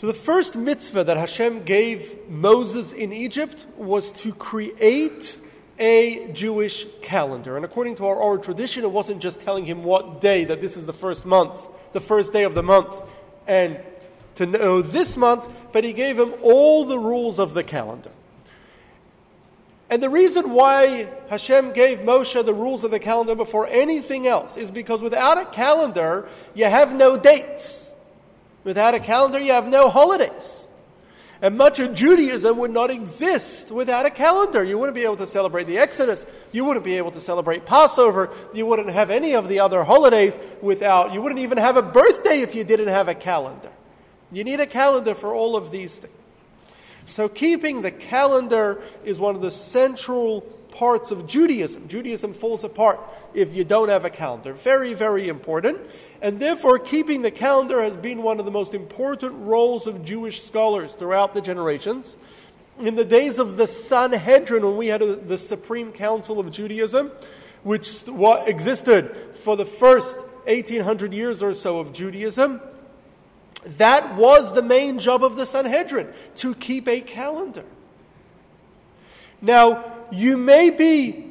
So the first mitzvah that Hashem gave Moses in Egypt was to create a Jewish calendar. And according to our oral tradition, it wasn't just telling him what day, that this is the first month, the first day of the month, and to know this month, but he gave him all the rules of the calendar. And the reason why Hashem gave Moshe the rules of the calendar before anything else is because without a calendar, you have no dates. Without a calendar, you have no holidays. And much of Judaism would not exist without a calendar. You wouldn't be able to celebrate the Exodus. You wouldn't be able to celebrate Passover. You wouldn't have any of the other holidays without, you wouldn't even have a birthday if you didn't have a calendar. You need a calendar for all of these things. So keeping the calendar is one of the central parts of Judaism. Judaism falls apart if you don't have a calendar. Very, very important. And therefore, keeping the calendar has been one of the most important roles of Jewish scholars throughout the generations. In the days of the Sanhedrin, when we had a, the Supreme Council of Judaism, which existed for the first 1800 years or so of Judaism, that was the main job of the Sanhedrin, to keep a calendar. Now, you may be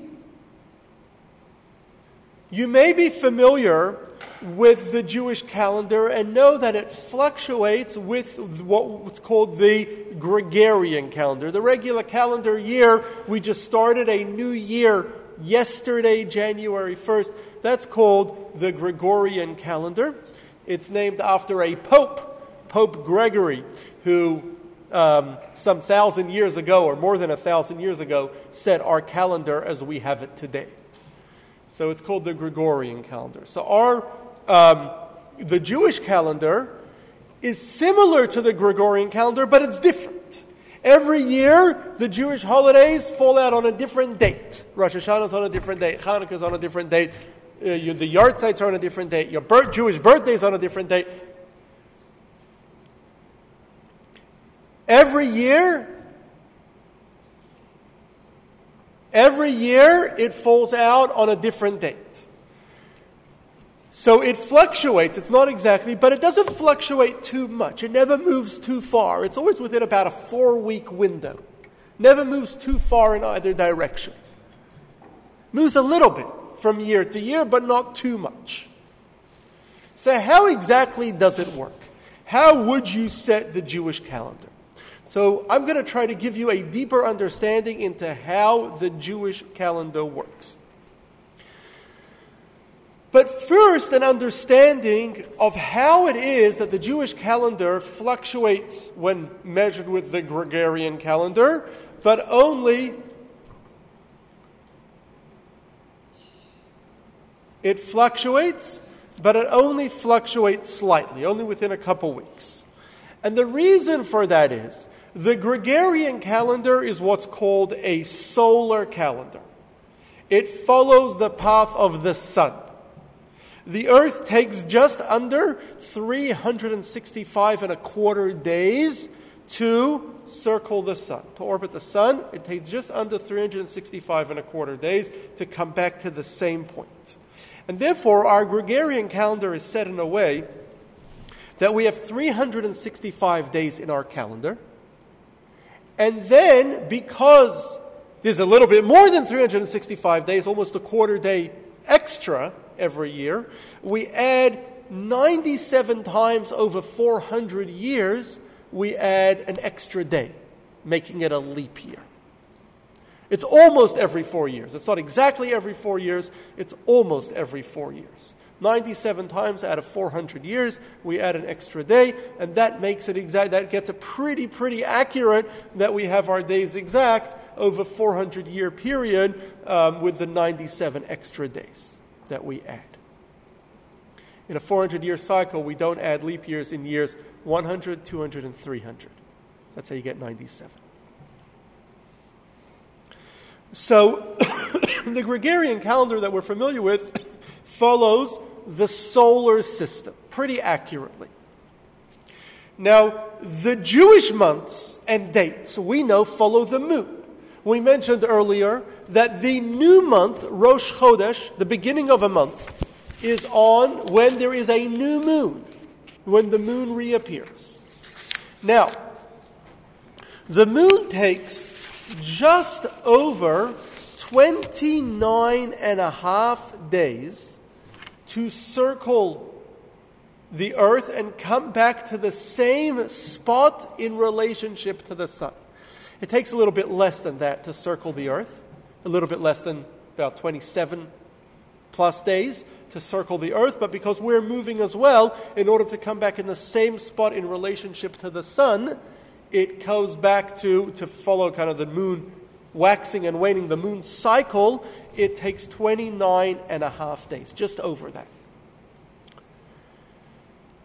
you may be familiar with the Jewish calendar and know that it fluctuates with what's called the Gregorian calendar. The regular calendar year, we just started a new year yesterday, January 1st. That's called the Gregorian calendar. It's named after a pope, Pope Gregory, who um, some thousand years ago, or more than a thousand years ago, set our calendar as we have it today. So it's called the Gregorian calendar. So our um, the Jewish calendar is similar to the Gregorian calendar, but it's different. Every year, the Jewish holidays fall out on a different date. Rosh Hashanah is on a different date. Hanukkah is on a different date. Uh, you, the yahrzeits are on a different date. Your birth, Jewish birthday is on a different date. Every year, every year it falls out on a different date. So it fluctuates. It's not exactly, but it doesn't fluctuate too much. It never moves too far. It's always within about a four week window. Never moves too far in either direction. Moves a little bit from year to year, but not too much. So, how exactly does it work? How would you set the Jewish calendar? So, I'm going to try to give you a deeper understanding into how the Jewish calendar works. But first, an understanding of how it is that the Jewish calendar fluctuates when measured with the Gregorian calendar, but only it fluctuates, but it only fluctuates slightly, only within a couple weeks. And the reason for that is the Gregorian calendar is what's called a solar calendar. It follows the path of the sun. The Earth takes just under 365 and a quarter days to circle the sun, to orbit the sun. It takes just under 365 and a quarter days to come back to the same point. And therefore, our Gregorian calendar is set in a way that we have 365 days in our calendar. And then, because there's a little bit more than 365 days, almost a quarter day extra, every year. We add 97 times over 400 years, we add an extra day, making it a leap year. It's almost every four years. It's not exactly every four years, it's almost every four years. 97 times out of 400 years, we add an extra day, and that makes it exact. That gets it pretty, pretty accurate that we have our days exact over 400 year period um, with the 97 extra days that we add. In a 400 year cycle, we don't add leap years in years 100, 200, and 300. That's how you get 97. So, the Gregorian calendar that we're familiar with follows the solar system pretty accurately. Now, the Jewish months and dates we know follow the moon. We mentioned earlier that the new month, Rosh Chodesh, the beginning of a month, is on when there is a new moon, when the moon reappears. Now, the moon takes just over 29 and a half days to circle the earth and come back to the same spot in relationship to the sun. It takes a little bit less than that to circle the earth, a little bit less than about 27 plus days to circle the earth, but because we're moving as well, in order to come back in the same spot in relationship to the sun, it goes back to, to follow kind of the moon waxing and waning, the moon cycle, it takes 29 and a half days, just over that.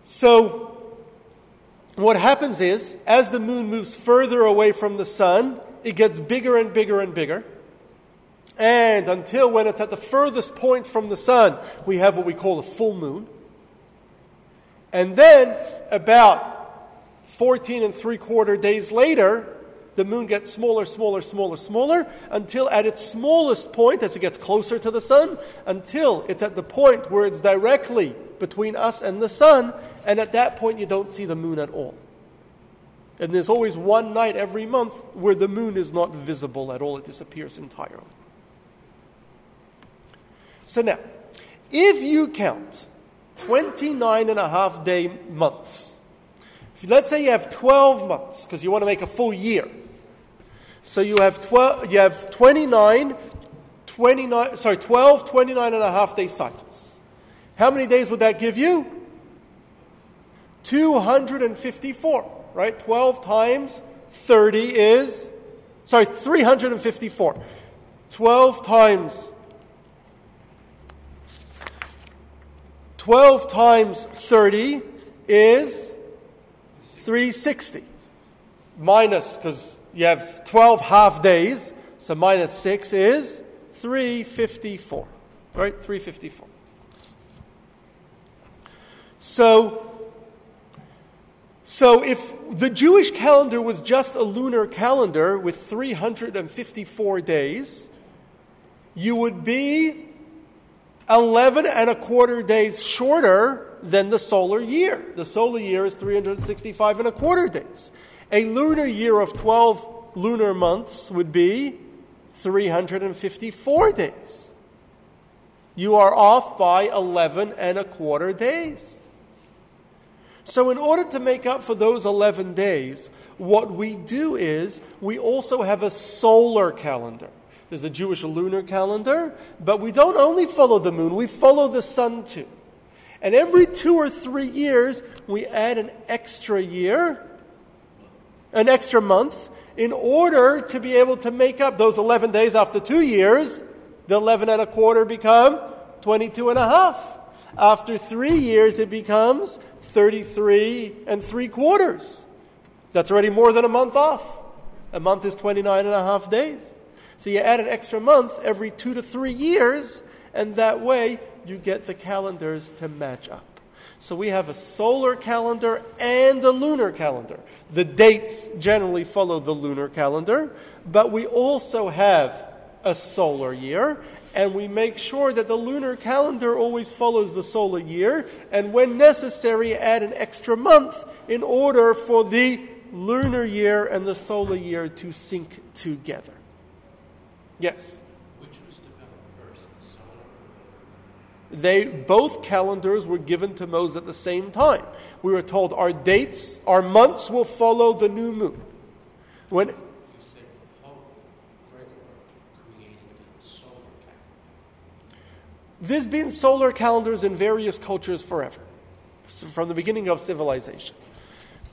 So, what happens is, as the moon moves further away from the sun, it gets bigger and bigger and bigger. And until when it's at the furthest point from the sun, we have what we call a full moon. And then, about 14 and three quarter days later, the moon gets smaller, smaller, smaller, smaller, until at its smallest point, as it gets closer to the sun, until it's at the point where it's directly between us and the sun, and at that point you don't see the moon at all. And there's always one night every month where the moon is not visible at all, it disappears entirely. So now, if you count 29 and a half day months, let's say you have 12 months, because you want to make a full year. So you have 12, you have 29, 29, sorry, 12, 29 and a half day cycles. How many days would that give you? 254, right? 12 times 30 is, sorry, 354. 12 times 12 times 30 is 360. Minus, because you have 12 half days, so minus 6 is 354. Right? 354. So, so if the Jewish calendar was just a lunar calendar with 354 days, you would be 11 and a quarter days shorter than the solar year. The solar year is 365 and a quarter days. A lunar year of 12 lunar months would be 354 days. You are off by 11 and a quarter days. So, in order to make up for those 11 days, what we do is we also have a solar calendar. There's a Jewish lunar calendar, but we don't only follow the moon, we follow the sun too. And every two or three years, we add an extra year, an extra month, in order to be able to make up those 11 days after two years. The 11 and a quarter become 22 and a half. After three years, it becomes 33 and three quarters. That's already more than a month off. A month is 29 and a half days. So you add an extra month every two to three years, and that way you get the calendars to match up. So we have a solar calendar and a lunar calendar. The dates generally follow the lunar calendar, but we also have a solar year, and we make sure that the lunar calendar always follows the solar year, and when necessary, add an extra month in order for the lunar year and the solar year to sync together. Yes. Which was developed first, the solar? They both calendars were given to Moses at the same time. We were told our dates, our months will follow the new moon. When You said Pope Gregory created the solar calendar. there's been solar calendars in various cultures forever, from the beginning of civilization.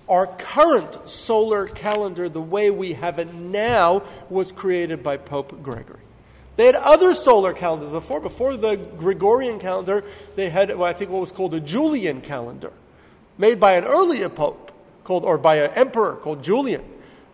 Our current solar calendar, the way we have it now, was created by Pope Gregory. They had other solar calendars before. Before the Gregorian calendar, they had, well, I think, what was called a Julian calendar, made by an earlier pope called, or by an emperor called Julian.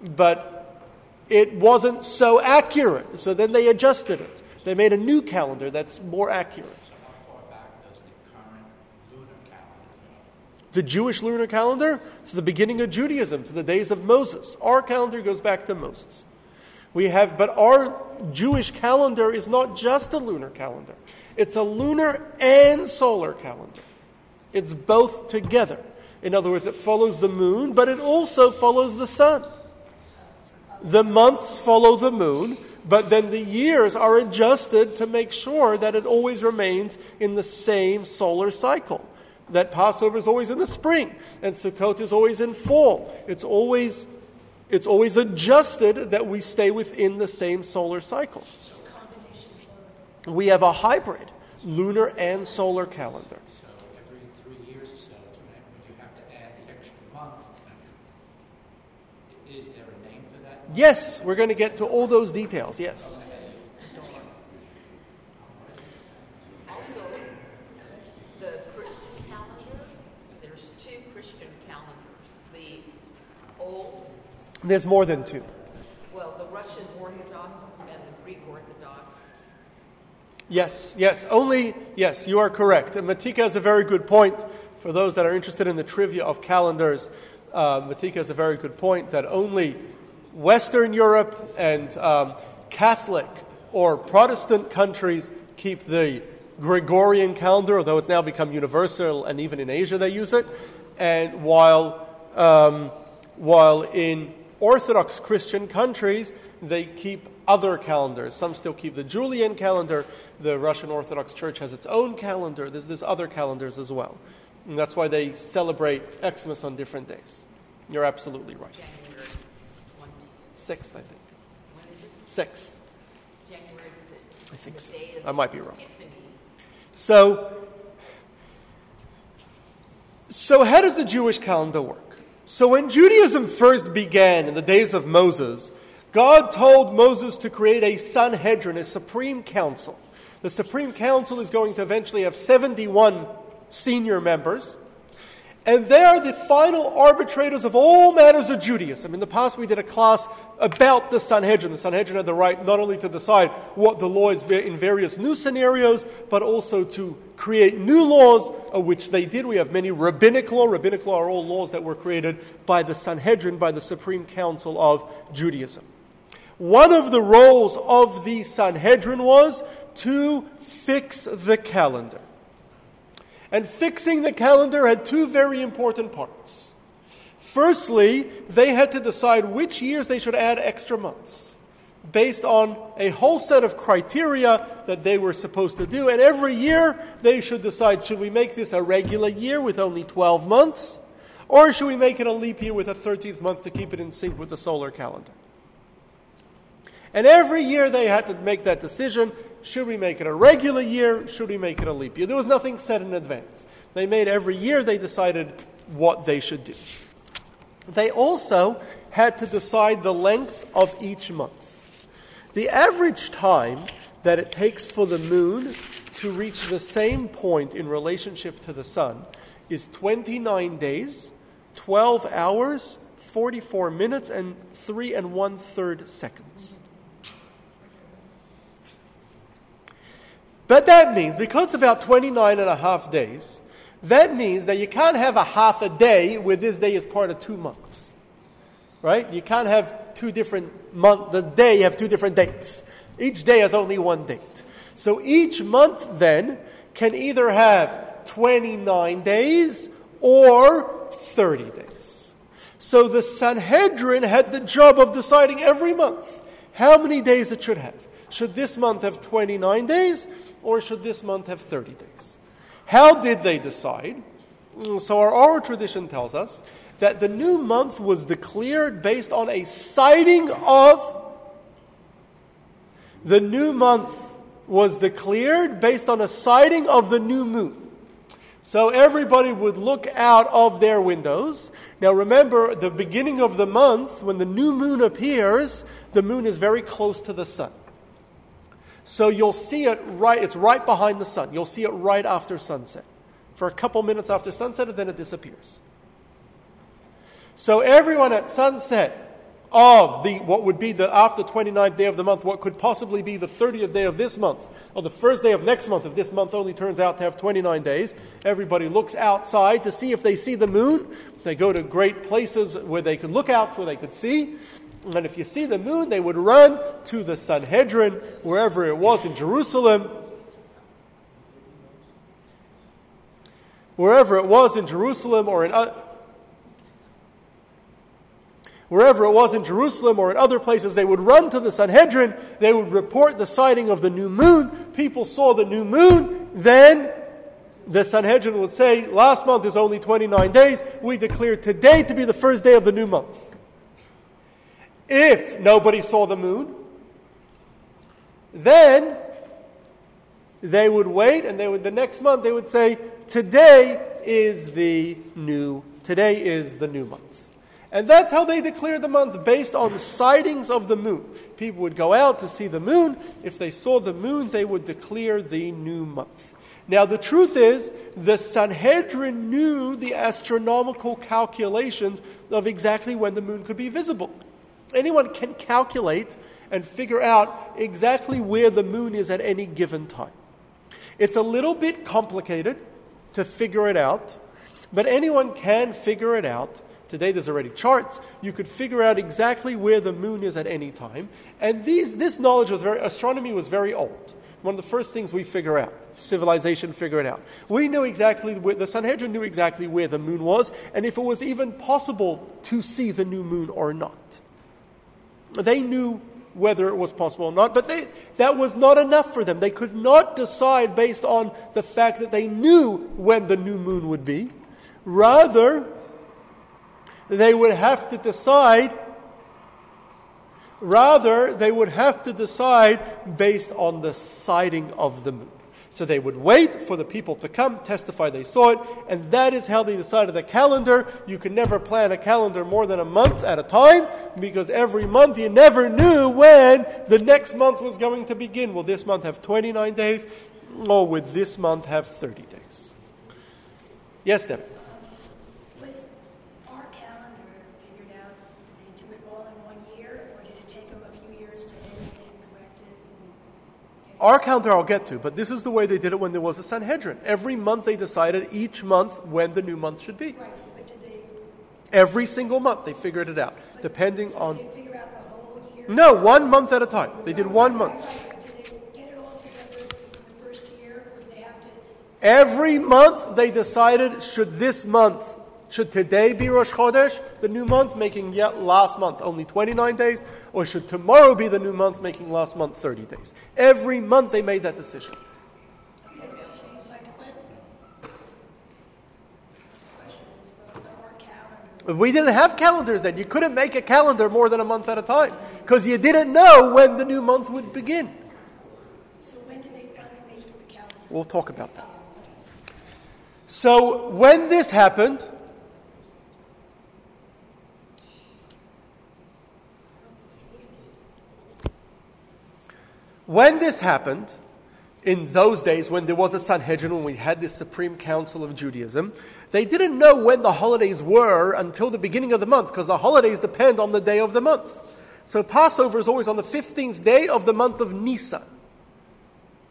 But it wasn't so accurate, so then they adjusted it. They made a new calendar that's more accurate. So how far back does the current lunar calendar go? The Jewish lunar calendar, to the beginning of Judaism, to the days of Moses. Our calendar goes back to Moses. We have, but our Jewish calendar is not just a lunar calendar. It's a lunar and solar calendar. It's both together. In other words, it follows the moon, but it also follows the sun. The months follow the moon, but then the years are adjusted to make sure that it always remains in the same solar cycle. That Passover is always in the spring, and Sukkot is always in fall. It's always, it's always adjusted that we stay within the same solar cycle. We have a hybrid, lunar and solar calendar. So every three years or so, when you have to add the extra month, is there a name for that? Yes, we're going to get to all those details, yes. Also, the Christian calendar, there's two Christian calendars. The old, There's more than two. well, the Russian Orthodox and the Greek Orthodox. Yes, yes, only, yes, you are correct. And Matika has a very good point for those that are interested in the trivia of calendars. Uh, Matika has a very good point that only Western Europe and um, Catholic or Protestant countries keep the Gregorian calendar, although it's now become universal, and even in Asia they use it. And while, um, while in Orthodox Christian countries, they keep other calendars. Some still keep the Julian calendar. The Russian Orthodox Church has its own calendar. There's, there's other calendars as well. And that's why they celebrate Xmas on different days. You're absolutely right. January 20th. Sixth, I think. When is it? Sixth. January 6th. I think the so. day of I might be wrong. Epiphany. So, so how does the Jewish calendar work? So when Judaism first began in the days of Moses, God told Moses to create a Sanhedrin, a supreme council. The supreme council is going to eventually have 71 senior members. And they are the final arbitrators of all matters of Judaism. In the past, we did a class about the Sanhedrin. The Sanhedrin had the right not only to decide what the law is in various new scenarios, but also to create new laws, uh, which they did. We have many rabbinic law. Rabbinic law are all laws that were created by the Sanhedrin, by the Supreme Council of Judaism. One of the roles of the Sanhedrin was to fix the calendar. And fixing the calendar had two very important parts. Firstly, they had to decide which years they should add extra months based on a whole set of criteria that they were supposed to do. And every year they should decide should we make this a regular year with only 12 months? Or should we make it a leap year with a 13th month to keep it in sync with the solar calendar? And every year they had to make that decision. Should we make it a regular year? Should we make it a leap year? There was nothing set in advance. They made every year they decided what they should do. They also had to decide the length of each month. The average time that it takes for the moon to reach the same point in relationship to the sun is 29 days, 12 hours, 44 minutes, and 3 and 1 third seconds. But that means, because it's about 29 and a half days, that means that you can't have a half a day where this day is part of two months. Right? You can't have two different month the day you have two different dates. Each day has only one date. So each month then can either have 29 days or 30 days. So the Sanhedrin had the job of deciding every month how many days it should have. Should this month have 29 days or should this month have 30 days? How did they decide? Mm, So our oral tradition tells us that the new month was declared based on a sighting of the new month was declared based on a sighting of the new moon. So everybody would look out of their windows. Now remember, the beginning of the month, when the new moon appears, the moon is very close to the sun. So you'll see it right, it's right behind the sun. You'll see it right after sunset. For a couple minutes after sunset, and then it disappears. So everyone at sunset of the what would be the after 29th day of the month, what could possibly be the 30th day of this month, or the first day of next month, if this month only turns out to have 29 days, everybody looks outside to see if they see the moon. They go to great places where they can look out where they could see. And if you see the moon, they would run to the Sanhedrin, wherever it was in Jerusalem. Wherever it was in Jerusalem or in, o- Wherever it was in Jerusalem or in other places, they would run to the Sanhedrin. They would report the sighting of the new moon. People saw the new moon. Then the Sanhedrin would say, Last month is only 29 days. We declare today to be the first day of the new month. If nobody saw the moon, then they would wait and they would the next month they would say today is the new today is the new month. And that's how they declared the month based on sightings of the moon. People would go out to see the moon. If they saw the moon they would declare the new month. Now the truth is the sanhedrin knew the astronomical calculations of exactly when the moon could be visible anyone can calculate and figure out exactly where the moon is at any given time it's a little bit complicated to figure it out, but anyone can figure it out. Today there's already charts. You could figure out exactly where the moon is at any time. And these, this knowledge was very, astronomy was very old. One of the first things we figure out, civilization figure it out. We knew exactly, where, the Sanhedrin knew exactly where the moon was, and if it was even possible to see the new moon or not. They knew whether it was possible or not. But they, that was not enough for them. They could not decide based on the fact that they knew when the new moon would be. Rather, they would have to decide. Rather, they would have to decide based on the sighting of the moon. So they would wait for the people to come, testify they saw it, and that is how they decided the calendar. You can never plan a calendar more than a month at a time because every month you never knew when the next month was going to begin. Will this month have 29 days? Or would this month have 30 days? Yes, Debbie. Our counter I'll get to, but this is the way they did it when there was a Sanhedrin. Every month they decided each month when the new month should be. Right, but did they? Every single month they figured it out, depending so on. They figure out the whole year? No, one month at a time. They did one month. Right, but did they get it all together the first year, or did they have to? Every month they decided should this month, should today be Rosh Chodesh, the new month, making yet last month only 29 days, or should tomorrow be the new month, making last month 30 days? Every month they made that decision. Okay, so my que- question is the, the our calendar. We didn't have calendars then. You couldn't make a calendar more than a month at a time because you didn't know when the new month would begin. So when did they finally make the calendar? We'll talk about that. So when this happened, when this happened, in those days when there was a Sanhedrin, when we had this Supreme Council of Judaism, they didn't know when the holidays were until the beginning of the month, because the holidays depend on the day of the month. So Passover is always on the 15th day of the month of Nisan.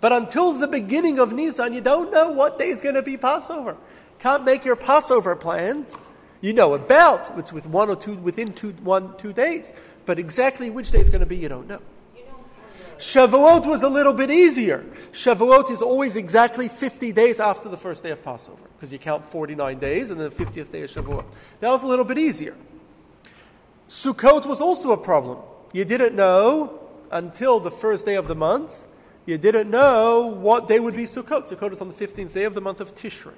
But until the beginning of Nisan, you don't know what day is going to be Passover. Can't make your Passover plans. You know about it's with one or two within two one two days, but exactly which day it's going to be, you don't know. Shavuot was a little bit easier. Shavuot is always exactly 50 days after the first day of Passover, because you count 49 days and then the 50th day of Shavuot. That was a little bit easier. Sukkot was also a problem. You didn't know until the first day of the month. You didn't know what day would be Sukkot. Sukkot is on the 15th day of the month of Tishrei.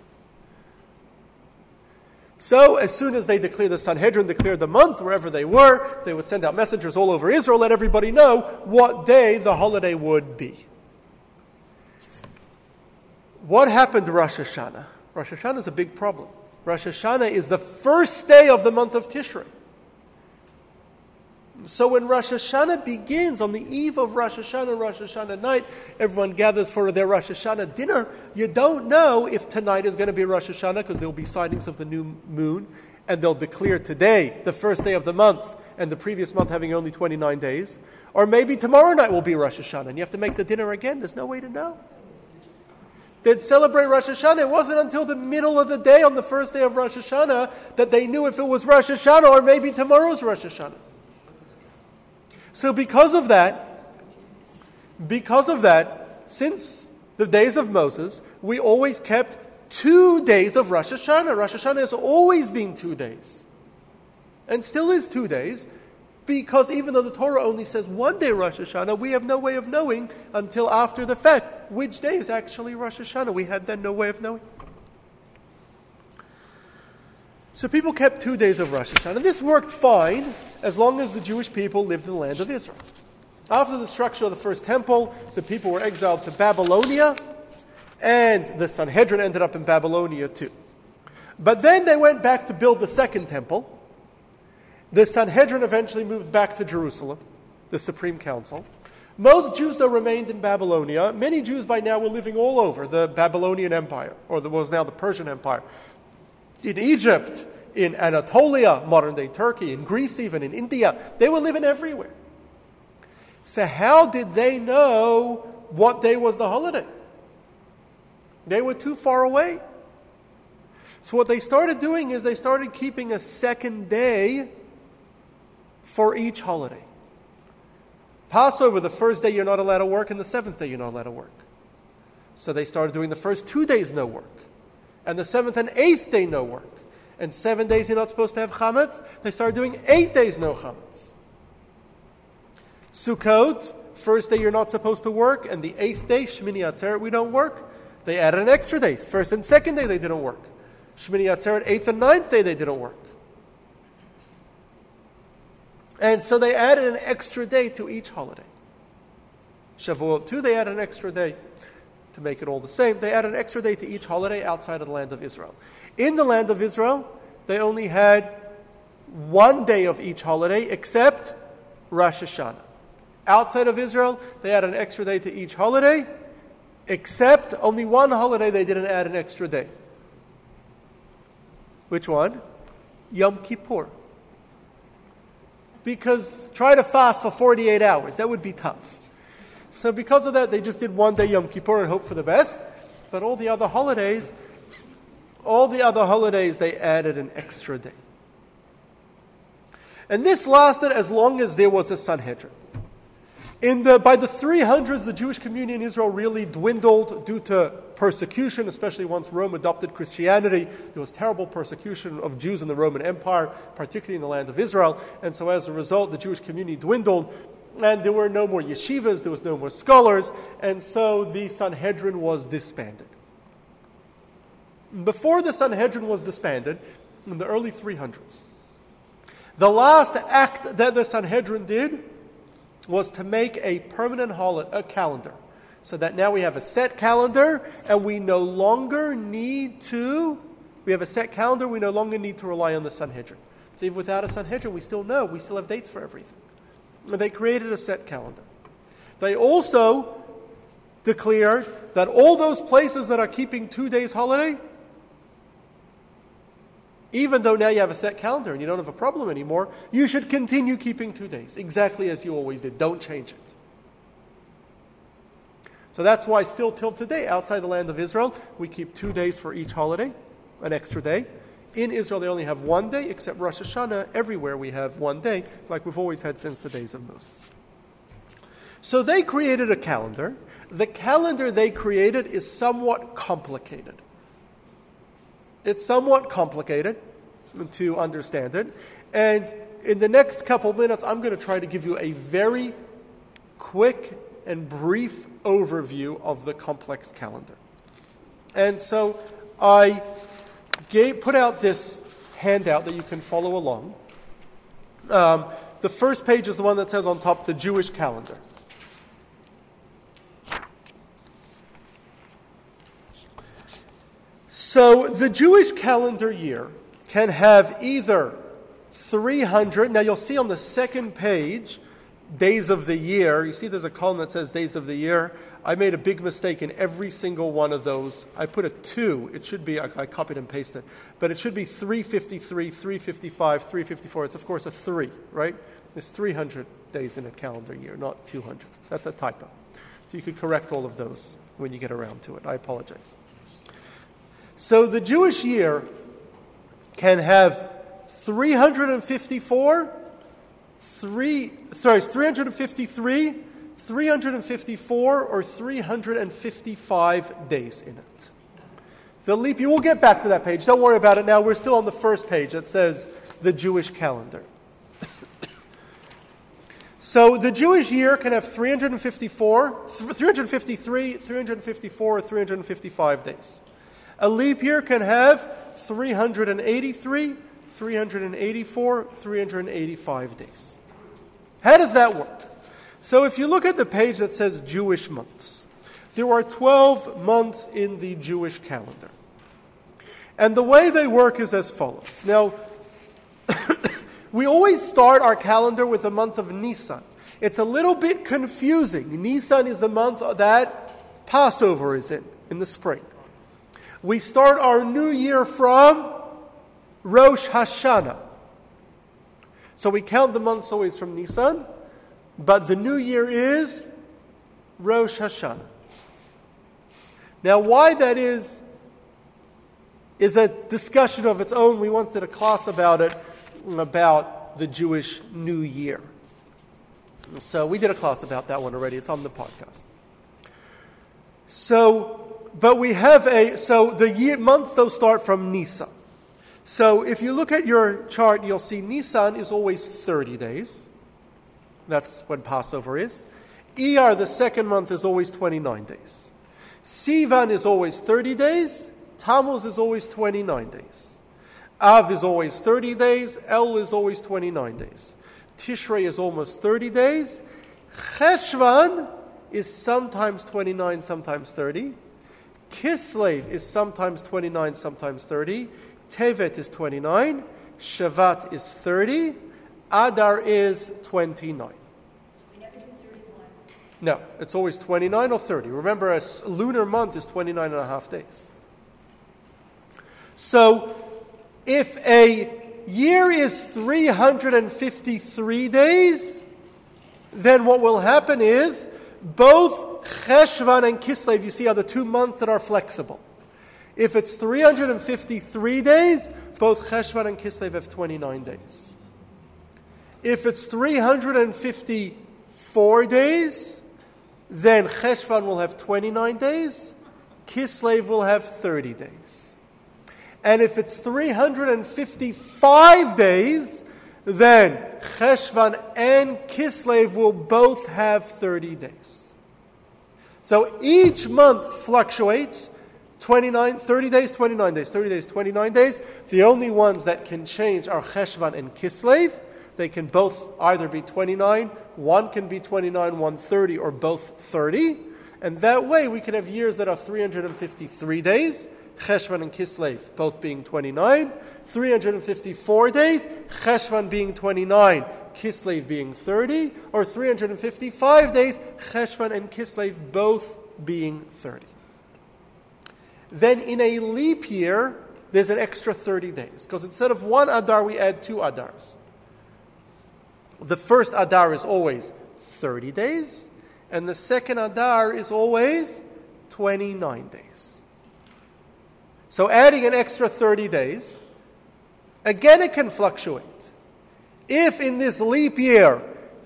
So, as soon as they declared the Sanhedrin declared the month wherever they were, they would send out messengers all over Israel, let everybody know what day the holiday would be. What happened to Rosh Hashanah? Rosh Hashanah is a big problem. Rosh Hashanah is the first day of the month of Tishrei. So when Rosh Hashanah begins, on the eve of Rosh Hashanah, Rosh Hashanah night, everyone gathers for their Rosh Hashanah dinner. You don't know if tonight is going to be Rosh Hashanah because there will be sightings of the new moon, and they'll declare today, the first day of the month, and the previous month having only 29 days. Or maybe tomorrow night will be Rosh Hashanah, and you have to make the dinner again. There's no way to know. They'd celebrate Rosh Hashanah. It wasn't until the middle of the day on the first day of Rosh Hashanah that they knew if it was Rosh Hashanah or maybe tomorrow's Rosh Hashanah. So, because of that, because of that, since the days of Moses, we always kept two days of Rosh Hashanah. Rosh Hashanah has always been two days. and still is two days, because even though the Torah only says one day Rosh Hashanah, we have no way of knowing until after the fact which day is actually Rosh Hashanah. We had then no way of knowing. So people kept two days of Rosh Hashanah. And this worked fine as long as the Jewish people lived in the land of Israel. After the destruction of the first temple, the people were exiled to Babylonia, and the Sanhedrin ended up in Babylonia too. But then they went back to build the second temple. The Sanhedrin eventually moved back to Jerusalem, the Supreme Council. Most Jews, though, remained in Babylonia. Many Jews by now were living all over the Babylonian Empire, or what was now the Persian Empire in Egypt, in Anatolia, modern day Turkey, in Greece, even in India. They were living everywhere. So, how did they know what day was the holiday? They were too far away. So, what they started doing is they started keeping a second day for each holiday. Passover, the first day you're not allowed to work, and the seventh day you're not allowed to work. So they started doing the first two days no work and the seventh and eighth day no work. And seven days you're not supposed to have chametz. They started doing eight days no chametz. Sukkot, first day you're not supposed to work, and the eighth day, Shmini Atzeret, we don't work. They added an extra day. First and second day they didn't work. Shmini Atzeret, eighth and ninth day they didn't work. And so they added an extra day to each holiday. Shavuot 2, they added an extra day to make it all the same, they add an extra day to each holiday outside of the land of Israel. In the land of Israel, they only had one day of each holiday except Rosh Hashanah. Outside of Israel, they add an extra day to each holiday, except only one holiday they didn't add an extra day. Which one? Yom Kippur. Because try to fast for 48 hours, that would be tough. So because of that, they just did one day Yom Kippur and hope for the best. But all the other holidays, all the other holidays, they added an extra day. And this lasted as long as there was a Sanhedrin. In the, by the 300s, the Jewish community in Israel really dwindled due to persecution, especially once Rome adopted Christianity. There was terrible persecution of Jews in the Roman Empire, particularly in the land of Israel. And so as a result, the Jewish community dwindled and there were no more yeshivas, there was no more scholars, and so the Sanhedrin was disbanded. Before the Sanhedrin was disbanded, in the early 300s, the last act that the Sanhedrin did was to make a permanent holiday, a calendar, so that now we have a set calendar and we no longer need to, we have a set calendar, we no longer need to rely on the Sanhedrin. So even without a Sanhedrin, we still know, we still have dates for everything. And they created a set calendar. They also declared that all those places that are keeping two days holiday, even though now you have a set calendar and you don't have a problem anymore, you should continue keeping two days, exactly as you always did. Don't change it. So that's why, still till today, outside the land of Israel, we keep two days for each holiday, an extra day. In Israel, they only have one day, except Rosh Hashanah. Everywhere we have one day, like we've always had since the days of Moses. So they created a calendar. The calendar they created is somewhat complicated. It's somewhat complicated to understand it. And in the next couple minutes, I'm going to try to give you a very quick and brief overview of the complex calendar. And so I gave, put out this handout that you can follow along. Um, the first page is the one that says on top the Jewish calendar. So the Jewish calendar year can have either 300, now you'll see on the second page, days of the year. You see there's a column that says days of the year. I made a big mistake in every single one of those. I put a 2. It should be, I, I copied and pasted, it, but it should be 353, 355, 354. It's, of course, a 3, right? There's 300 days in a calendar year, not 200. That's a typo. So you could correct all of those when you get around to it. I apologize. So the Jewish year can have 354, three, sorry, 353 354 or 355 days in it. The leap year, we'll get back to that page. Don't worry about it now. We're still on the first page that says the Jewish calendar. so the Jewish year can have 354, 353, 354, or 355 days. A leap year can have 383, 384, 385 days. How does that work? So if you look at the page that says Jewish months, there are 12 months in the Jewish calendar. And the way they work is as follows. Now, we always start our calendar with the month of Nisan. It's a little bit confusing. Nisan is the month that Passover is in, in the spring. We start our new year from Rosh Hashanah. So we count the months always from Nisan, but the new year is Rosh Hashanah. Now, why that is, is a discussion of its own. We once did a class about it, about the Jewish New Year. So we did a class about that one already. It's on the podcast. So, but we have a, so the year, months though start from Nisan. So if you look at your chart, you'll see Nisan is always 30 days. That's when Passover is. Iyar, the second month, is always 29 days. Sivan is always 30 days. Tammuz is always 29 days. Av is always 30 days. Elul is always 29 days. Tishrei is almost 30 days. Cheshvan is sometimes 29, sometimes 30. Kislev is sometimes 29, sometimes 30. Tevet is 29. Shevat is 30. Adar is 29. So we never do 31. No, it's always 29 or 30. Remember, a lunar month is 29 and a half days. So, if a year is 353 days, then what will happen is both Cheshvan and Kislev, you see, are the two months that are flexible. If it's 353 days, both Cheshvan and Kislev have 29 days. If it's 354 days, then Cheshvan will have 29 days, Kislev will have 30 days. And if it's 355 days, then Cheshvan and Kislev will both have 30 days. So each month fluctuates 29, 30 days, 29 days, 30 days, 29 days. The only ones that can change are Cheshvan and Kislev. They can both either be 29, one can be 29, one 30, or both 30. And that way we can have years that are 353 days, Cheshvan and Kislev both being 29, 354 days, Cheshvan being 29, Kislev being 30, or 355 days, Cheshvan and Kislev both being 30. Then in a leap year, there's an extra 30 days. Because instead of one Adar, we add two Adars. The first Adar is always 30 days, and the second Adar is always 29 days. So adding an extra 30 days, again it can fluctuate. If in this leap year,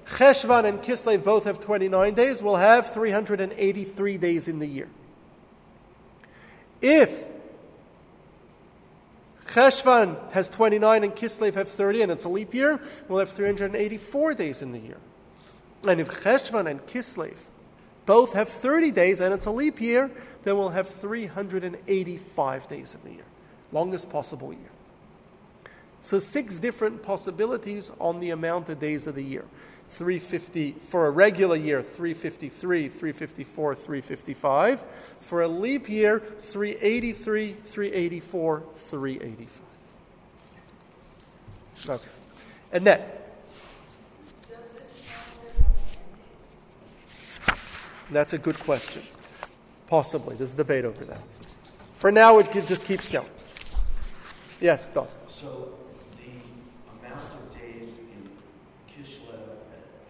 Cheshvan and Kislev both have 29 days, we'll have 383 days in the year. If Cheshvan has 29 and Kislev have 30 and it's a leap year, we'll have 384 days in the year. And if Cheshvan and Kislev both have 30 days and it's a leap year, then we'll have 385 days in the year. Longest possible year. So six different possibilities on the amount of days of the year. 350 for a regular year 353 354 355 for a leap year 383 384 385 okay. And then that's a good question. Possibly. There's debate over that. For now it just keeps going. Yes Don. So the amount of days in Kislev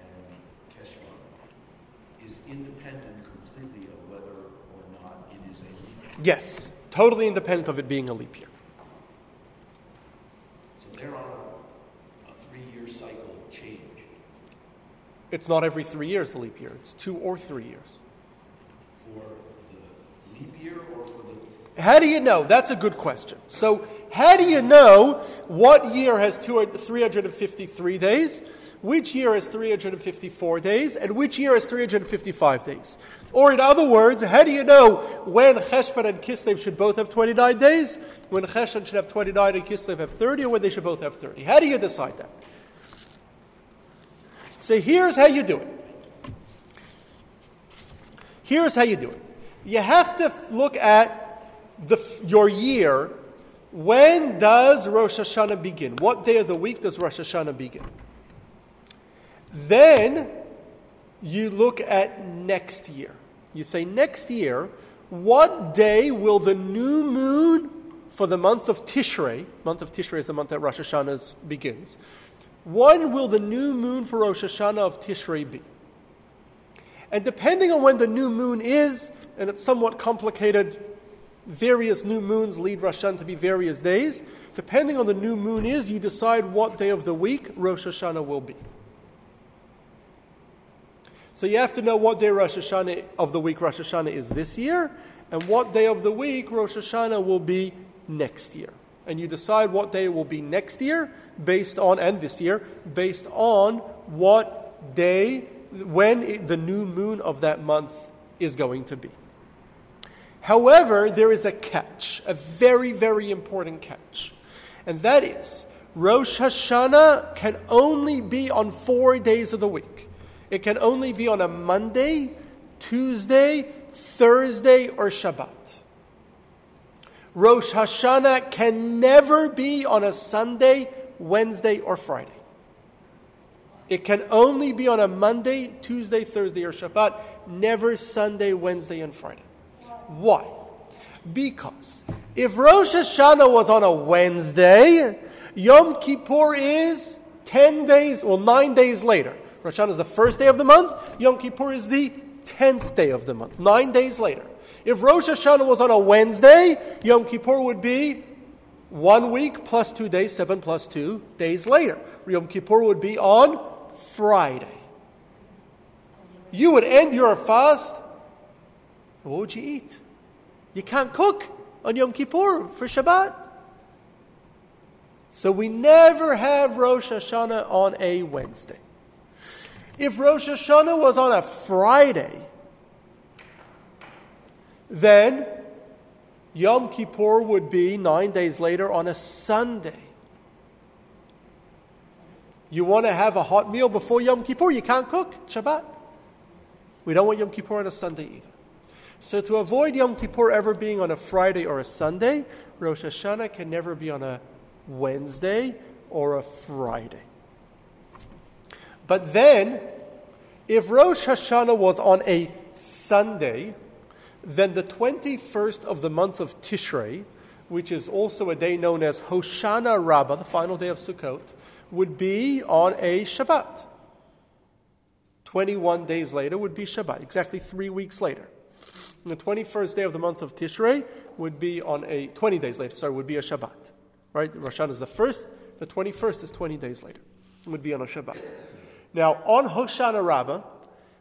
and Cheshvan is independent completely of whether or not it is a leap year. Yes totally independent of it being a leap year So they're on a, a three-year cycle of change. It's not every three years the leap year. It's two or three years. For the leap year or for the How do you know? That's a good question. So, how do you know what year has 353 days, which year has 354 days, and which year has 355 days? Or, in other words, how do you know when Cheshvan and Kislev should both have 29 days, when Cheshvan should have 29 and Kislev have 30, or when they should both have 30? How do you decide that? So, here's how you do it. Here's how you do it. You have to look at the, your year, when does Rosh Hashanah begin? What day of the week does Rosh Hashanah begin? Then you look at next year. You say, next year, what day will the new moon for the month of Tishrei, month of Tishrei is the month that Rosh Hashanah begins, when will the new moon for Rosh Hashanah of Tishrei be? And depending on when the new moon is, and it's somewhat complicated various new moons lead Rosh Hashanah to be various days. Depending on the new moon is, you decide what day of the week Rosh Hashanah will be. So you have to know what day Rosh Hashanah of the week Rosh Hashanah is this year, and what day of the week Rosh Hashanah will be next year. And you decide what day it will be next year based on, and this year, based on what day, when it, the new moon of that month is going to be. However, there is a catch, a very, very important catch. And that is Rosh Hashanah can only be on four days of the week. It can only be on a Monday, Tuesday, Thursday, or Shabbat. Rosh Hashanah can never be on a Sunday, Wednesday, or Friday. It can only be on a Monday, Tuesday, Thursday, or Shabbat, never Sunday, Wednesday, and Friday. Why? Because if Rosh Hashanah was on a Wednesday, Yom Kippur is 10 days, well, 9 days later. Rosh Hashanah is the first day of the month, Yom Kippur is the 10th day of the month, 9 days later. If Rosh Hashanah was on a Wednesday, Yom Kippur would be one week plus two days, seven plus two days later. Yom Kippur would be on Friday. You would end your fast what would you eat? You can't cook on Yom Kippur for Shabbat. So we never have Rosh Hashanah on a Wednesday. If Rosh Hashanah was on a Friday, then Yom Kippur would be nine days later on a Sunday. You want to have a hot meal before Yom Kippur, you can't cook Shabbat. We don't want Yom Kippur on a Sunday either. So, to avoid Yom Kippur ever being on a Friday or a Sunday, Rosh Hashanah can never be on a Wednesday or a Friday. But then, if Rosh Hashanah was on a Sunday, then the 21st of the month of Tishrei, which is also a day known as Hoshana Rabbah, the final day of Sukkot, would be on a Shabbat. 21 days later would be Shabbat, exactly three weeks later. And the 21st day of the month of Tishrei would be on a, 20 days later, sorry, would be a Shabbat. Right? Rosh Hashanah is the first, the 21st is 20 days later. It would be on a Shabbat. Now, on Hoshana Rabbah,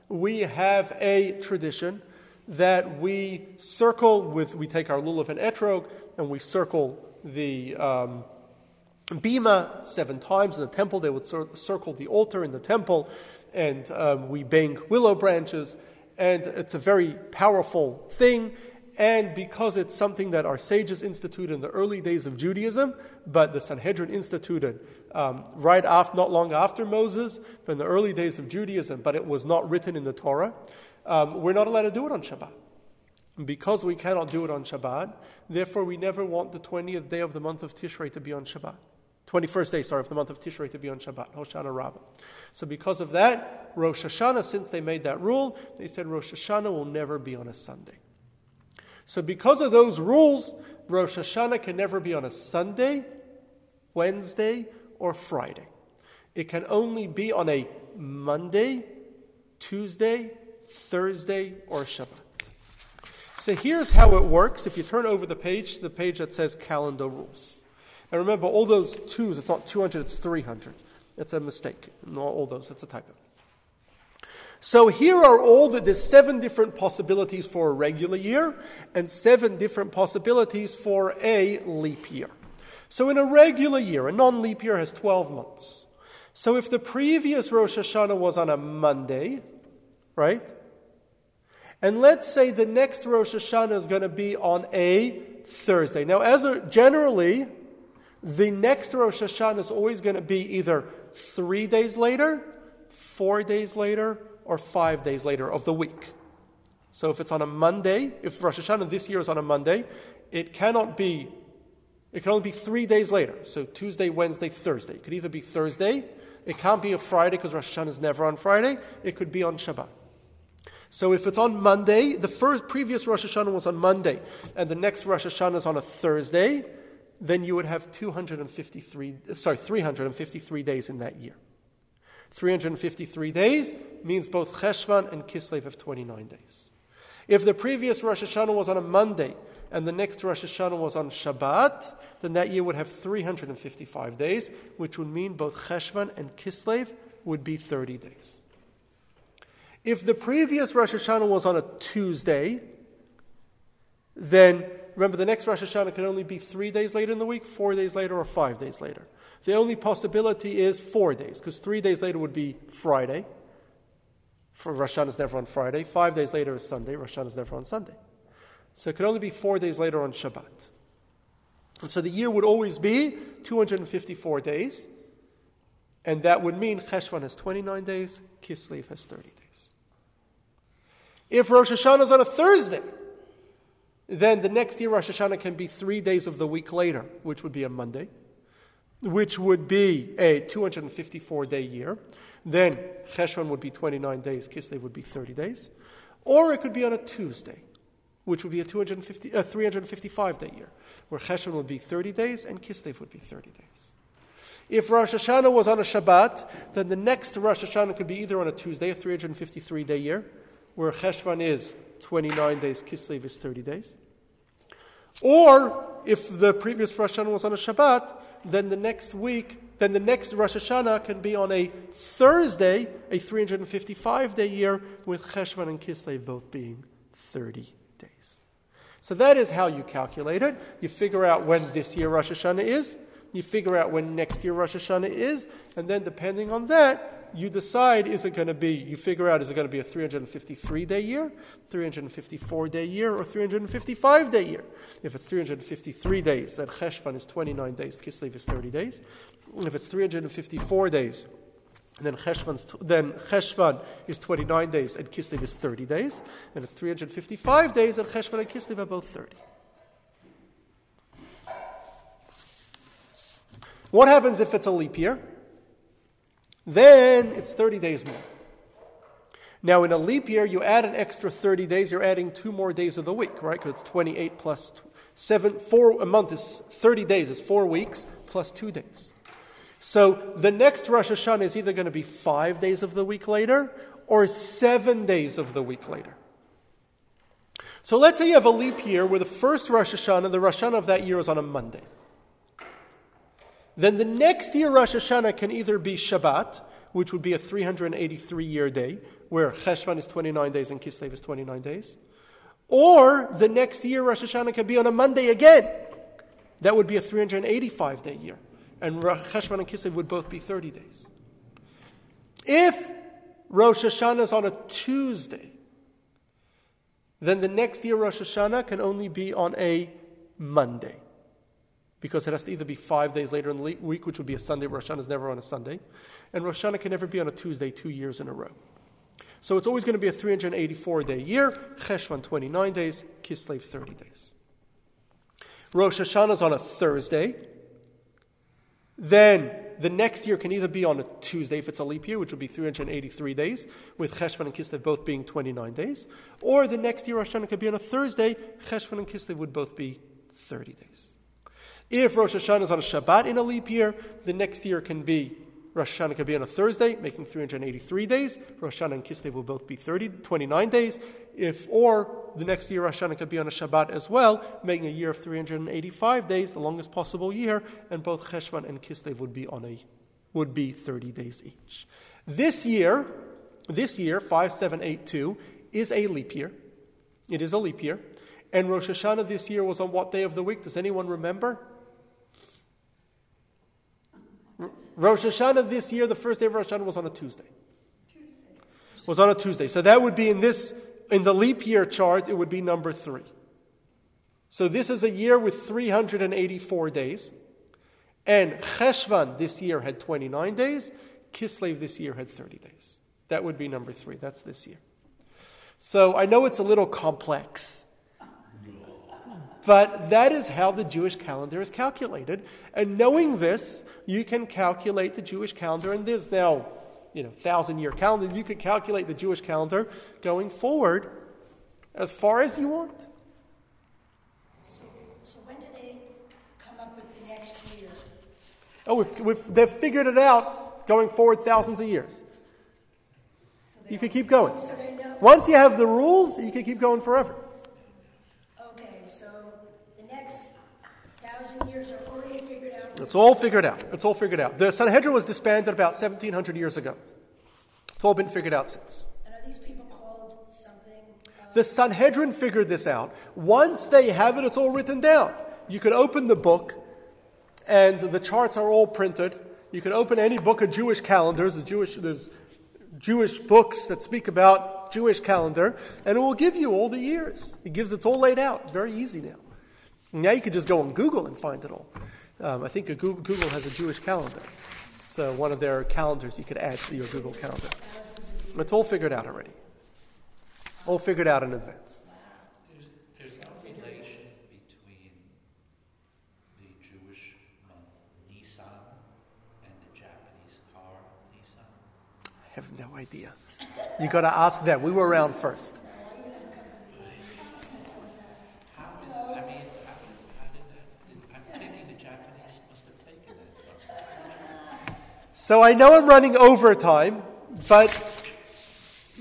we have a tradition that we circle with, we take our lulav and etrog, and we circle the um, bima seven times in the temple. They would cir- circle the altar in the temple, and um, we bang willow branches and it's a very powerful thing. And because it's something that our sages instituted in the early days of Judaism, but the Sanhedrin instituted um, right after, not long after Moses, but in the early days of Judaism, but it was not written in the Torah, um, we're not allowed to do it on Shabbat. Because we cannot do it on Shabbat, therefore we never want the 20th day of the month of Tishrei to be on Shabbat. 21st day, sorry, of the month of Tishrei to be on Shabbat, Hoshana Rabbah. So because of that, Rosh Hashanah, since they made that rule, they said Rosh Hashanah will never be on a Sunday. So because of those rules, Rosh Hashanah can never be on a Sunday, Wednesday, or Friday. It can only be on a Monday, Tuesday, Thursday, or Shabbat. So here's how it works. If you turn over the page, the page that says calendar rules. And remember, all those twos, it's not 200, it's 300. It's a mistake. Not all those, it's a typo. So here are all the there's seven different possibilities for a regular year and seven different possibilities for a leap year. So in a regular year, a non-leap year has 12 months. So if the previous Rosh Hashanah was on a Monday, right? And let's say the next Rosh Hashanah is going to be on a Thursday. Now, as a, generally, the next Rosh Hashanah is always going to be either three days later, four days later, or five days later of the week. So if it's on a Monday, if Rosh Hashanah this year is on a Monday, it cannot be, it can only be three days later. So Tuesday, Wednesday, Thursday. It could either be Thursday, it can't be a Friday because Rosh Hashanah is never on Friday, it could be on Shabbat. So if it's on Monday, the first previous Rosh Hashanah was on Monday, and the next Rosh Hashanah is on a Thursday, then you would have 253, sorry, 353 days in that year. 353 days means both Cheshvan and Kislev have 29 days. If the previous Rosh Hashanah was on a Monday and the next Rosh Hashanah was on Shabbat, then that year would have 355 days, which would mean both Cheshvan and Kislev would be 30 days. If the previous Rosh Hashanah was on a Tuesday, then remember the next Rosh Hashanah can only be three days later in the week, four days later, or five days later. The only possibility is four days, because three days later would be Friday. For Rosh Hashanah is never on Friday. Five days later is Sunday. Rosh Hashanah is never on Sunday. So it could only be four days later on Shabbat. And so the year would always be 254 days. And that would mean Cheshvan has 29 days, Kislev has 30 days. If Rosh Hashanah is on a Thursday, then the next year Rosh Hashanah can be three days of the week later, which would be a Monday, which would be a 254 day year. Then Cheshvan would be 29 days, Kislev would be 30 days. Or it could be on a Tuesday, which would be a 250, uh, 355 day year, where Cheshvan would be 30 days and Kislev would be 30 days. If Rosh Hashanah was on a Shabbat, then the next Rosh Hashanah could be either on a Tuesday, a 353 day year, where Cheshvan is 29 days, Kislev is 30 days. Or if the previous Rosh Hashanah was on a Shabbat, then the next week then the next Rosh Hashanah can be on a Thursday, a 355 day year, with Cheshvan and Kislev both being 30 days. So that is how you calculate it. You figure out when this year Rosh Hashanah is, you figure out when next year Rosh Hashanah is, and then depending on that, you decide is it going to be, you figure out is it going to be a 353 day year, 354 day year, or 355 day year. If it's 353 days, then Cheshvan is 29 days, Kislev is 30 days. If it's 354 days, then Cheshvan, then Cheshvan is 29 days and Kislev is 30 days. And it's 355 days and Cheshvan and Kislev are both 30. What happens if it's a leap year? Then it's 30 days more. Now, in a leap year, you add an extra 30 days, you're adding two more days of the week, right? Because it's 28 plus 7, 4, a month is 30 days, is four weeks plus two days. So the next Rosh Hashanah is either going to be five days of the week later or seven days of the week later. So let's say you have a leap year where the first Rosh Hashanah, the Rosh Hashanah of that year is on a Monday. Then the next year Rosh Hashanah can either be Shabbat, which would be a 383 year day, where Cheshvan is 29 days and Kislev is 29 days. Or the next year Rosh Hashanah can be on a Monday again. That would be a 385 day year. And Cheshvan and Kislev would both be 30 days. If Rosh Hashanah is on a Tuesday, then the next year Rosh Hashanah can only be on a Monday because it has to either be five days later in the week, which would be a Sunday. Rosh Hashanah is never on a Sunday. And Rosh Hashanah can never be on a Tuesday two years in a row. So it's always going to be a 384 day year. Cheshvan 29 days, Kislev 30 days. Rosh Hashanah is on a Thursday. Then the next year can either be on a Tuesday if it's a leap year, which would be 383 days, with Cheshvan and Kislev both being 29 days. Or the next year Rosh Hashanah could be on a Thursday, Cheshvan and Kislev would both be 30 days. If Rosh Hashanah is on a Shabbat in a leap year, the next year can be Rosh Hashanah could be on a Thursday, making 383 days. Rosh Hashanah and Kislev will both be 30, 29 days. If, or the next year Rosh Hashanah could be on a Shabbat as well, making a year of 385 days, the longest possible year, and both Cheshvan and Kislev would be on a, would be 30 days each. This year, This year, 5782, is a leap year. It is a leap year. And Rosh Hashanah this year was on what day of the week? Does anyone remember? R- Rosh Hashanah this year, the first day of Rosh Hashanah was on a Tuesday. Tuesday. Was on a Tuesday. So that would be in this, in the leap year chart, it would be number three. So this is a year with 384 days. And Cheshvan this year had 29 days. Kislev this year had 30 days. That would be number three. That's this year. So I know it's a little complex. But that is how the Jewish calendar is calculated. And knowing this, you can calculate the Jewish calendar. And there's now, you know, thousand year calendar. You could calculate the Jewish calendar going forward as far as you want. So, so when do they come up with the next year? Oh, we've, we've, they've figured it out going forward thousands of years. You could keep going. Oh, so Once you have the rules, you can keep going forever. okay, so thousand years are already figured out. It's all figured out. It's all figured out. The Sanhedrin was disbanded about 1700 years ago. It's all been figured out since. And are these people called something? uh, The Sanhedrin figured this out. Once they have it, it's all written down. You could open the book, and the charts are all printed. You can open any book of Jewish calendars. There's Jewish, there's Jewish books that speak about Jewish calendar, and it will give you all the years. It gives it's all laid out. It's very easy now. Now you could just go on Google and find it all. Um, I think Google, Google has a Jewish calendar, so one of their calendars you could add to your Google calendar. It's all figured out already. All figured out in advance. There's, there's no relation between the Jewish month Nisan and the Japanese car Nissan. I have no idea. You got to ask them. We were around first. How is, I mean, how, how did that, did, I'm thinking the Japanese must have taken it from So I know I'm running overtime, but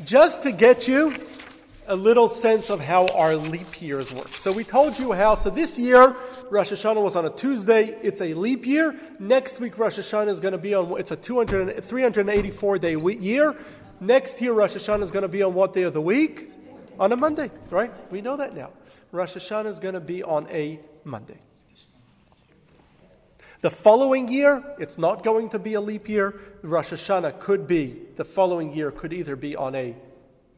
just to get you a little sense of how our leap years work. So we told you how, so this year, Rosh Hashanah was on a Tuesday. It's a leap year. Next week, Rosh Hashanah is going to be on, it's a 200, 384 day year. Next year, Rosh Hashanah is going to be on what day of the week? On a Monday, right? We know that now. Rosh Hashanah is going to be on a Monday. The following year, it's not going to be a leap year. Rosh Hashanah could be, the following year could either be on a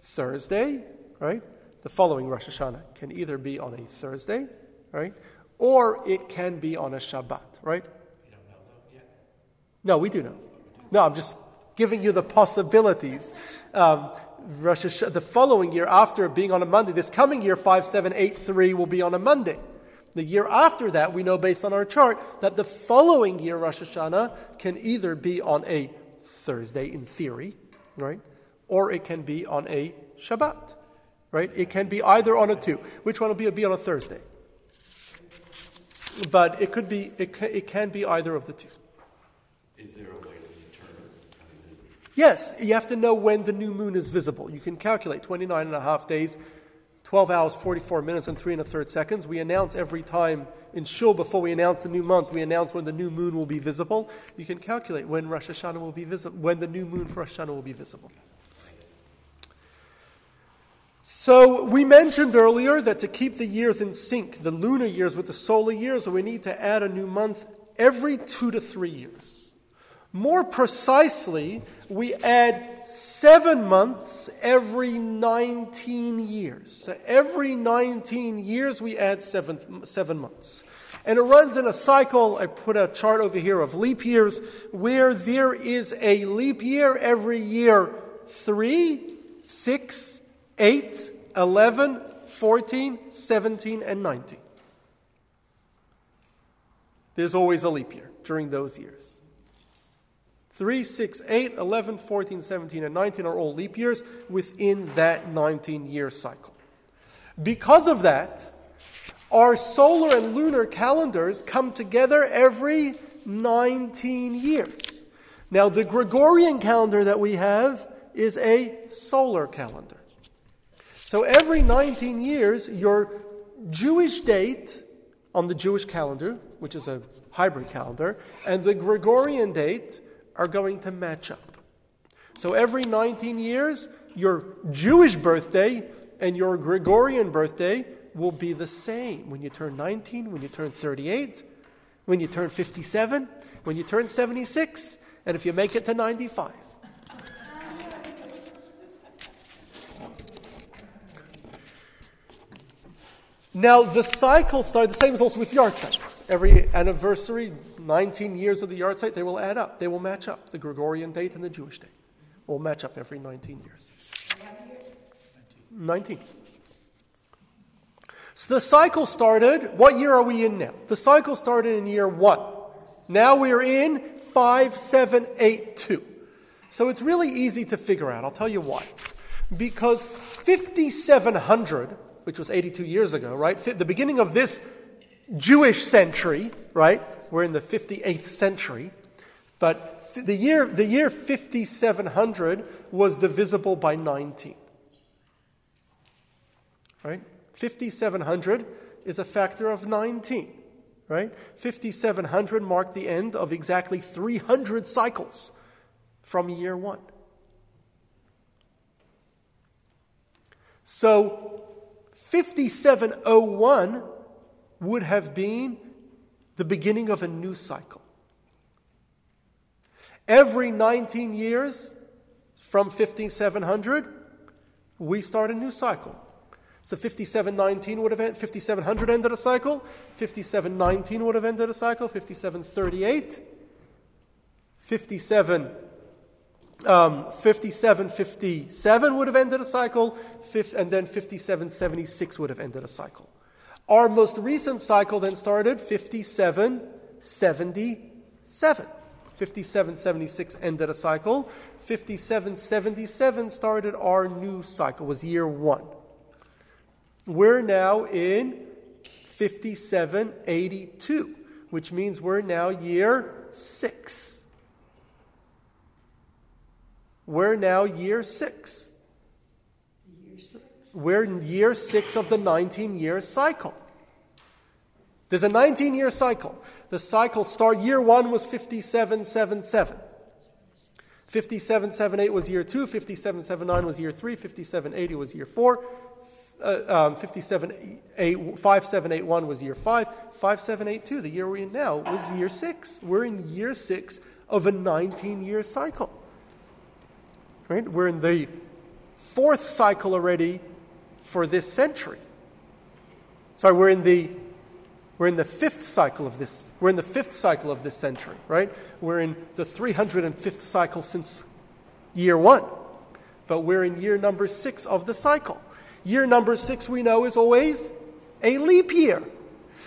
Thursday, right? The following Rosh Hashanah can either be on a Thursday, right? Or it can be on a Shabbat, right? No, we do know. No, I'm just giving you the possibilities. Um, Rosh Hashanah, the following year, after being on a Monday, this coming year, 5783 will be on a Monday. The year after that, we know based on our chart that the following year, Rosh Hashanah, can either be on a Thursday in theory, right? Or it can be on a Shabbat, right? It can be either on a two. Which one will be, be on a Thursday? But it could be, it can, it can be either of the two. Is there a way to determine? I mean, is, Yes, you have to know when the new moon is visible. You can calculate 29 and a half days, 12 hours, 44 minutes, and three and a third seconds. We announce every time in Shul before we announce the new month, we announce when the new moon will be visible. You can calculate when Rosh Hashanah will be visible, when the new moon for Rosh Hashanah will be visible. So we mentioned earlier that to keep the years in sync, the lunar years with the solar years, we need to add a new month every two to three years. More precisely, we add seven months every 19 years. So every 19 years, we add seven, seven months. And it runs in a cycle. I put a chart over here of leap years where there is a leap year every year 3, 6, 8, 11, 14, 17, and 19. There's always a leap year during those years. 3, 6, 8, 11, 14, 17, and 19 are all leap years within that 19 year cycle. Because of that, our solar and lunar calendars come together every 19 years. Now, the Gregorian calendar that we have is a solar calendar. So every 19 years, your Jewish date on the Jewish calendar, which is a hybrid calendar, and the Gregorian date are going to match up. So every 19 years, your Jewish birthday and your Gregorian birthday will be the same when you turn 19, when you turn 38, when you turn 57, when you turn 76, and if you make it to 95. Now, the cycle started, the same as also with yahrzeits. Every anniversary, 19 years of the yahrzeit, they will add up. They will match up. The Gregorian date and the Jewish date will match up every 19 years. 19. So the cycle started, what year are we in now? The cycle started in year 1. Now we're in 5782. So it's really easy to figure out. I'll tell you why. Because 5700 which was 82 years ago, right? The beginning of this Jewish century, right? We're in the 58th century. But the year, the year 5700 was divisible by 19. Right? 5700 is a factor of 19. Right? 5700 marked the end of exactly 300 cycles from year one. So 5701 would have been the beginning of a new cycle. Every 19 years from 5700, we start a new cycle. So 5719 would have ended, 5700 ended a cycle, 5719 would have ended a cycle, 5738, 57 um, 5757 would have ended a cycle, and then 5776 would have ended a cycle. Our most recent cycle then started 5777. 5776 ended a cycle. 5777 started our new cycle, was year one. We're now in 5782, which means we're now year six. We're now year six. We're in year six of the 19 year cycle. There's a 19 year cycle. The cycle start, year one was 5777. 5778 was year two, 5779 was year three, 5780 was year four, uh, um, 5781 was year five, 5782, the year we're in now, was year six. We're in year six of a 19 year cycle. Right? We're in the fourth cycle already for this century. Sorry, we're in the we're in the fifth cycle of this. We're in the fifth cycle of this century, right? We're in the 305th cycle since year one. But we're in year number six of the cycle. Year number six, we know, is always a leap year.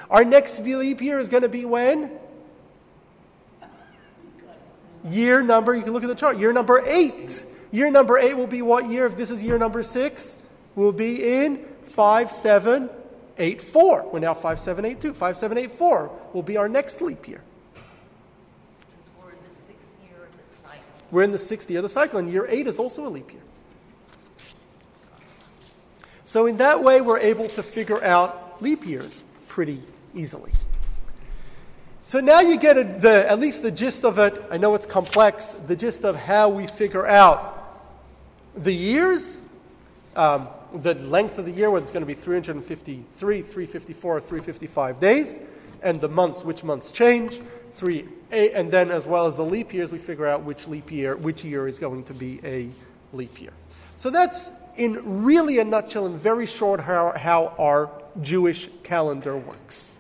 Our next leap year is going to be when? Year number, you can look at the chart, year number eight. Year number eight will be what year? If this is year number six, will be in 5784. We're now 5782. 5784 will be our next leap year. We're in the sixth year of the cycle. We're in the sixth year of the cycle, and year eight is also a leap year. So, in that way, we're able to figure out leap years pretty easily. So now you get a, the, at least the gist of it. I know it's complex, the gist of how we figure out the years, um, the length of the year, whether it's going to be 353, 354, 355 days, and the months, which months change, three, eight, and then as well as the leap years, we figure out which leap year, which year is going to be a leap year. So that's in really a nutshell, and very short, how, how our Jewish calendar works.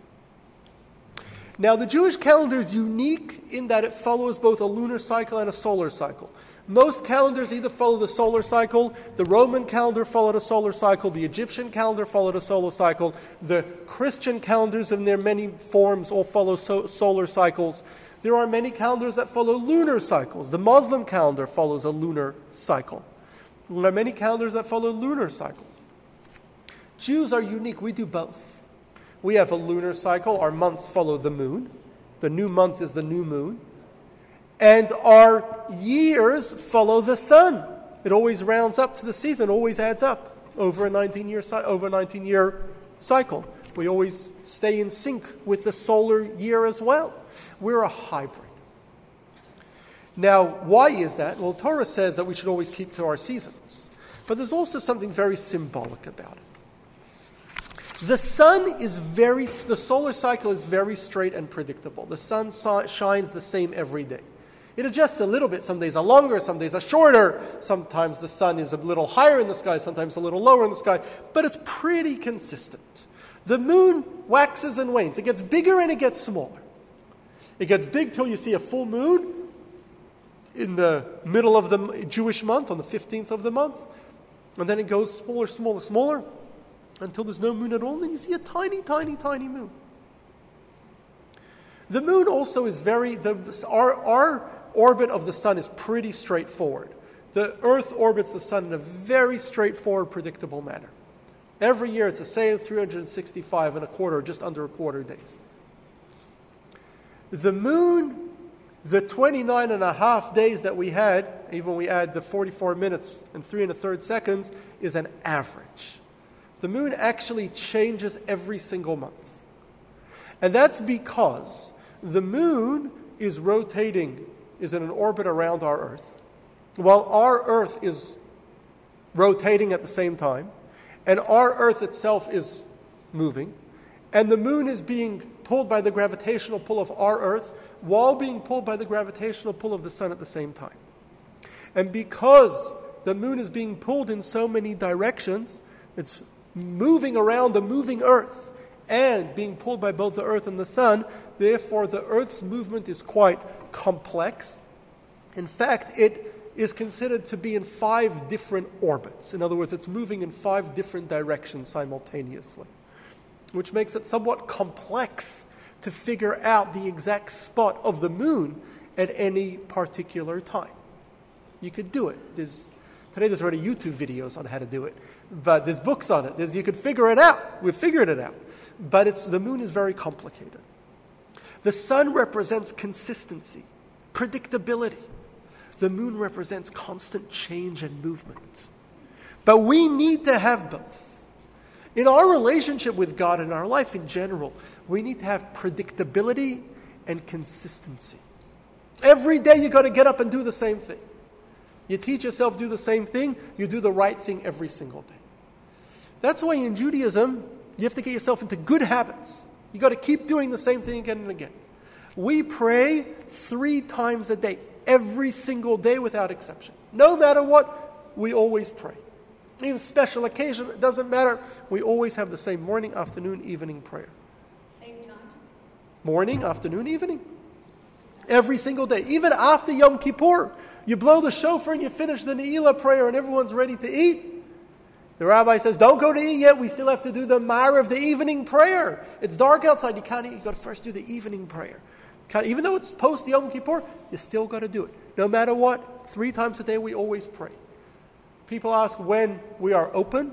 Now, the Jewish calendar is unique in that it follows both a lunar cycle and a solar cycle. Most calendars either follow the solar cycle, the Roman calendar followed a solar cycle, the Egyptian calendar followed a solar cycle, the Christian calendars in their many forms all follow so- solar cycles. There are many calendars that follow lunar cycles. The Muslim calendar follows a lunar cycle. There are many calendars that follow lunar cycles. Jews are unique. We do both. We have a lunar cycle. Our months follow the moon. The new month is the new moon and our years follow the sun. It always rounds up to the season, always adds up over a 19 year, over a 19 year cycle. We always stay in sync with the solar year as well. We're a hybrid. Now, why is that? Well, Torah says that we should always keep to our seasons. But there's also something very symbolic about it. The sun is very, the solar cycle is very straight and predictable. The sun shines the same every day. It adjusts a little bit. Some days are longer, some days are shorter. Sometimes the sun is a little higher in the sky, sometimes a little lower in the sky, but it's pretty consistent. The moon waxes and wanes. It gets bigger and it gets smaller. It gets big till you see a full moon in the middle of the Jewish month, on the 15th of the month. And then it goes smaller, smaller, smaller until there's no moon at all, and then you see a tiny, tiny, tiny moon. The moon also is very, the, our, our orbit of the sun is pretty straightforward. The Earth orbits the sun in a very straightforward, predictable manner. Every year it's the same 365 and a quarter, just under a quarter days. The moon, the 29 and a half days that we had, even we add the 44 minutes and three and a third seconds, is an average. The moon actually changes every single month. And that's because the moon is rotating is in an orbit around our Earth, while our Earth is rotating at the same time, and our Earth itself is moving, and the moon is being pulled by the gravitational pull of our Earth while being pulled by the gravitational pull of the sun at the same time. And because the moon is being pulled in so many directions, it's moving around the moving Earth and being pulled by both the Earth and the sun, therefore the Earth's movement is quite complex. In fact, it is considered to be in five different orbits. In other words, it's moving in five different directions simultaneously, which makes it somewhat complex to figure out the exact spot of the moon at any particular time. You could do it. There's, today there's already YouTube videos on how to do it, but there's books on it. There's, you could figure it out. We've figured it out. But it's, the moon is very complicated. The sun represents consistency, predictability. The moon represents constant change and movement. But we need to have both. In our relationship with God and our life in general, we need to have predictability and consistency. Every day you got to get up and do the same thing. You teach yourself do the same thing, you do the right thing every single day. That's why in Judaism, you have to get yourself into good habits. You got to keep doing the same thing again and again. We pray three times a day, every single day without exception. No matter what, we always pray. Even special occasion, it doesn't matter. We always have the same morning, afternoon, evening prayer. Same time? Morning, afternoon, evening. Every single day. Even after Yom Kippur, you blow the shofar and you finish the Ne'ilah prayer and everyone's ready to eat. The rabbi says, Don't go to eat yet. We still have to do the of the evening prayer. It's dark outside. You can't eat. You've got to first do the evening prayer. Even though it's post Yom Kippur, you still got to do it. No matter what, three times a day we always pray. People ask when we are open,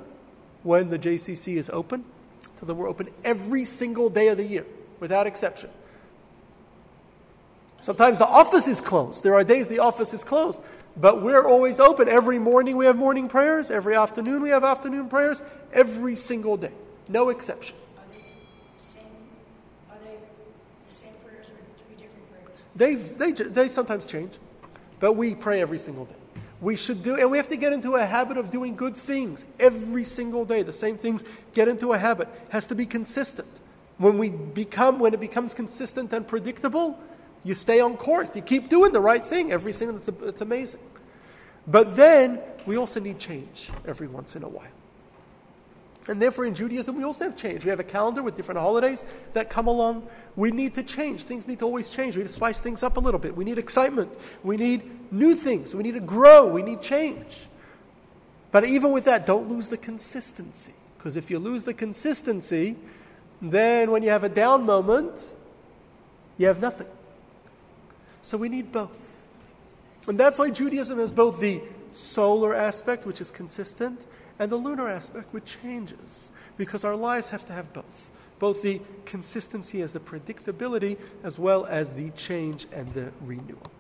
when the JCC is open. So that we're open every single day of the year, without exception. Sometimes the office is closed. There are days the office is closed. But we're always open. Every morning we have morning prayers. Every afternoon we have afternoon prayers. Every single day. No exception. Are they the same, are they the same prayers or three different prayers? They, they, they sometimes change. But we pray every single day. We should do, and we have to get into a habit of doing good things every single day. The same things, get into a habit. It has to be consistent. When we become, when it becomes consistent and predictable, you stay on course. You keep doing the right thing every single. It's, it's amazing. But then we also need change every once in a while. And therefore, in Judaism, we also have change. We have a calendar with different holidays that come along. We need to change. Things need to always change. We need to spice things up a little bit. We need excitement. We need new things. We need to grow. We need change. But even with that, don't lose the consistency. Because if you lose the consistency, then when you have a down moment, you have nothing. So we need both. And that's why Judaism has both the solar aspect, which is consistent, and the lunar aspect, which changes. Because our lives have to have both both the consistency as the predictability, as well as the change and the renewal.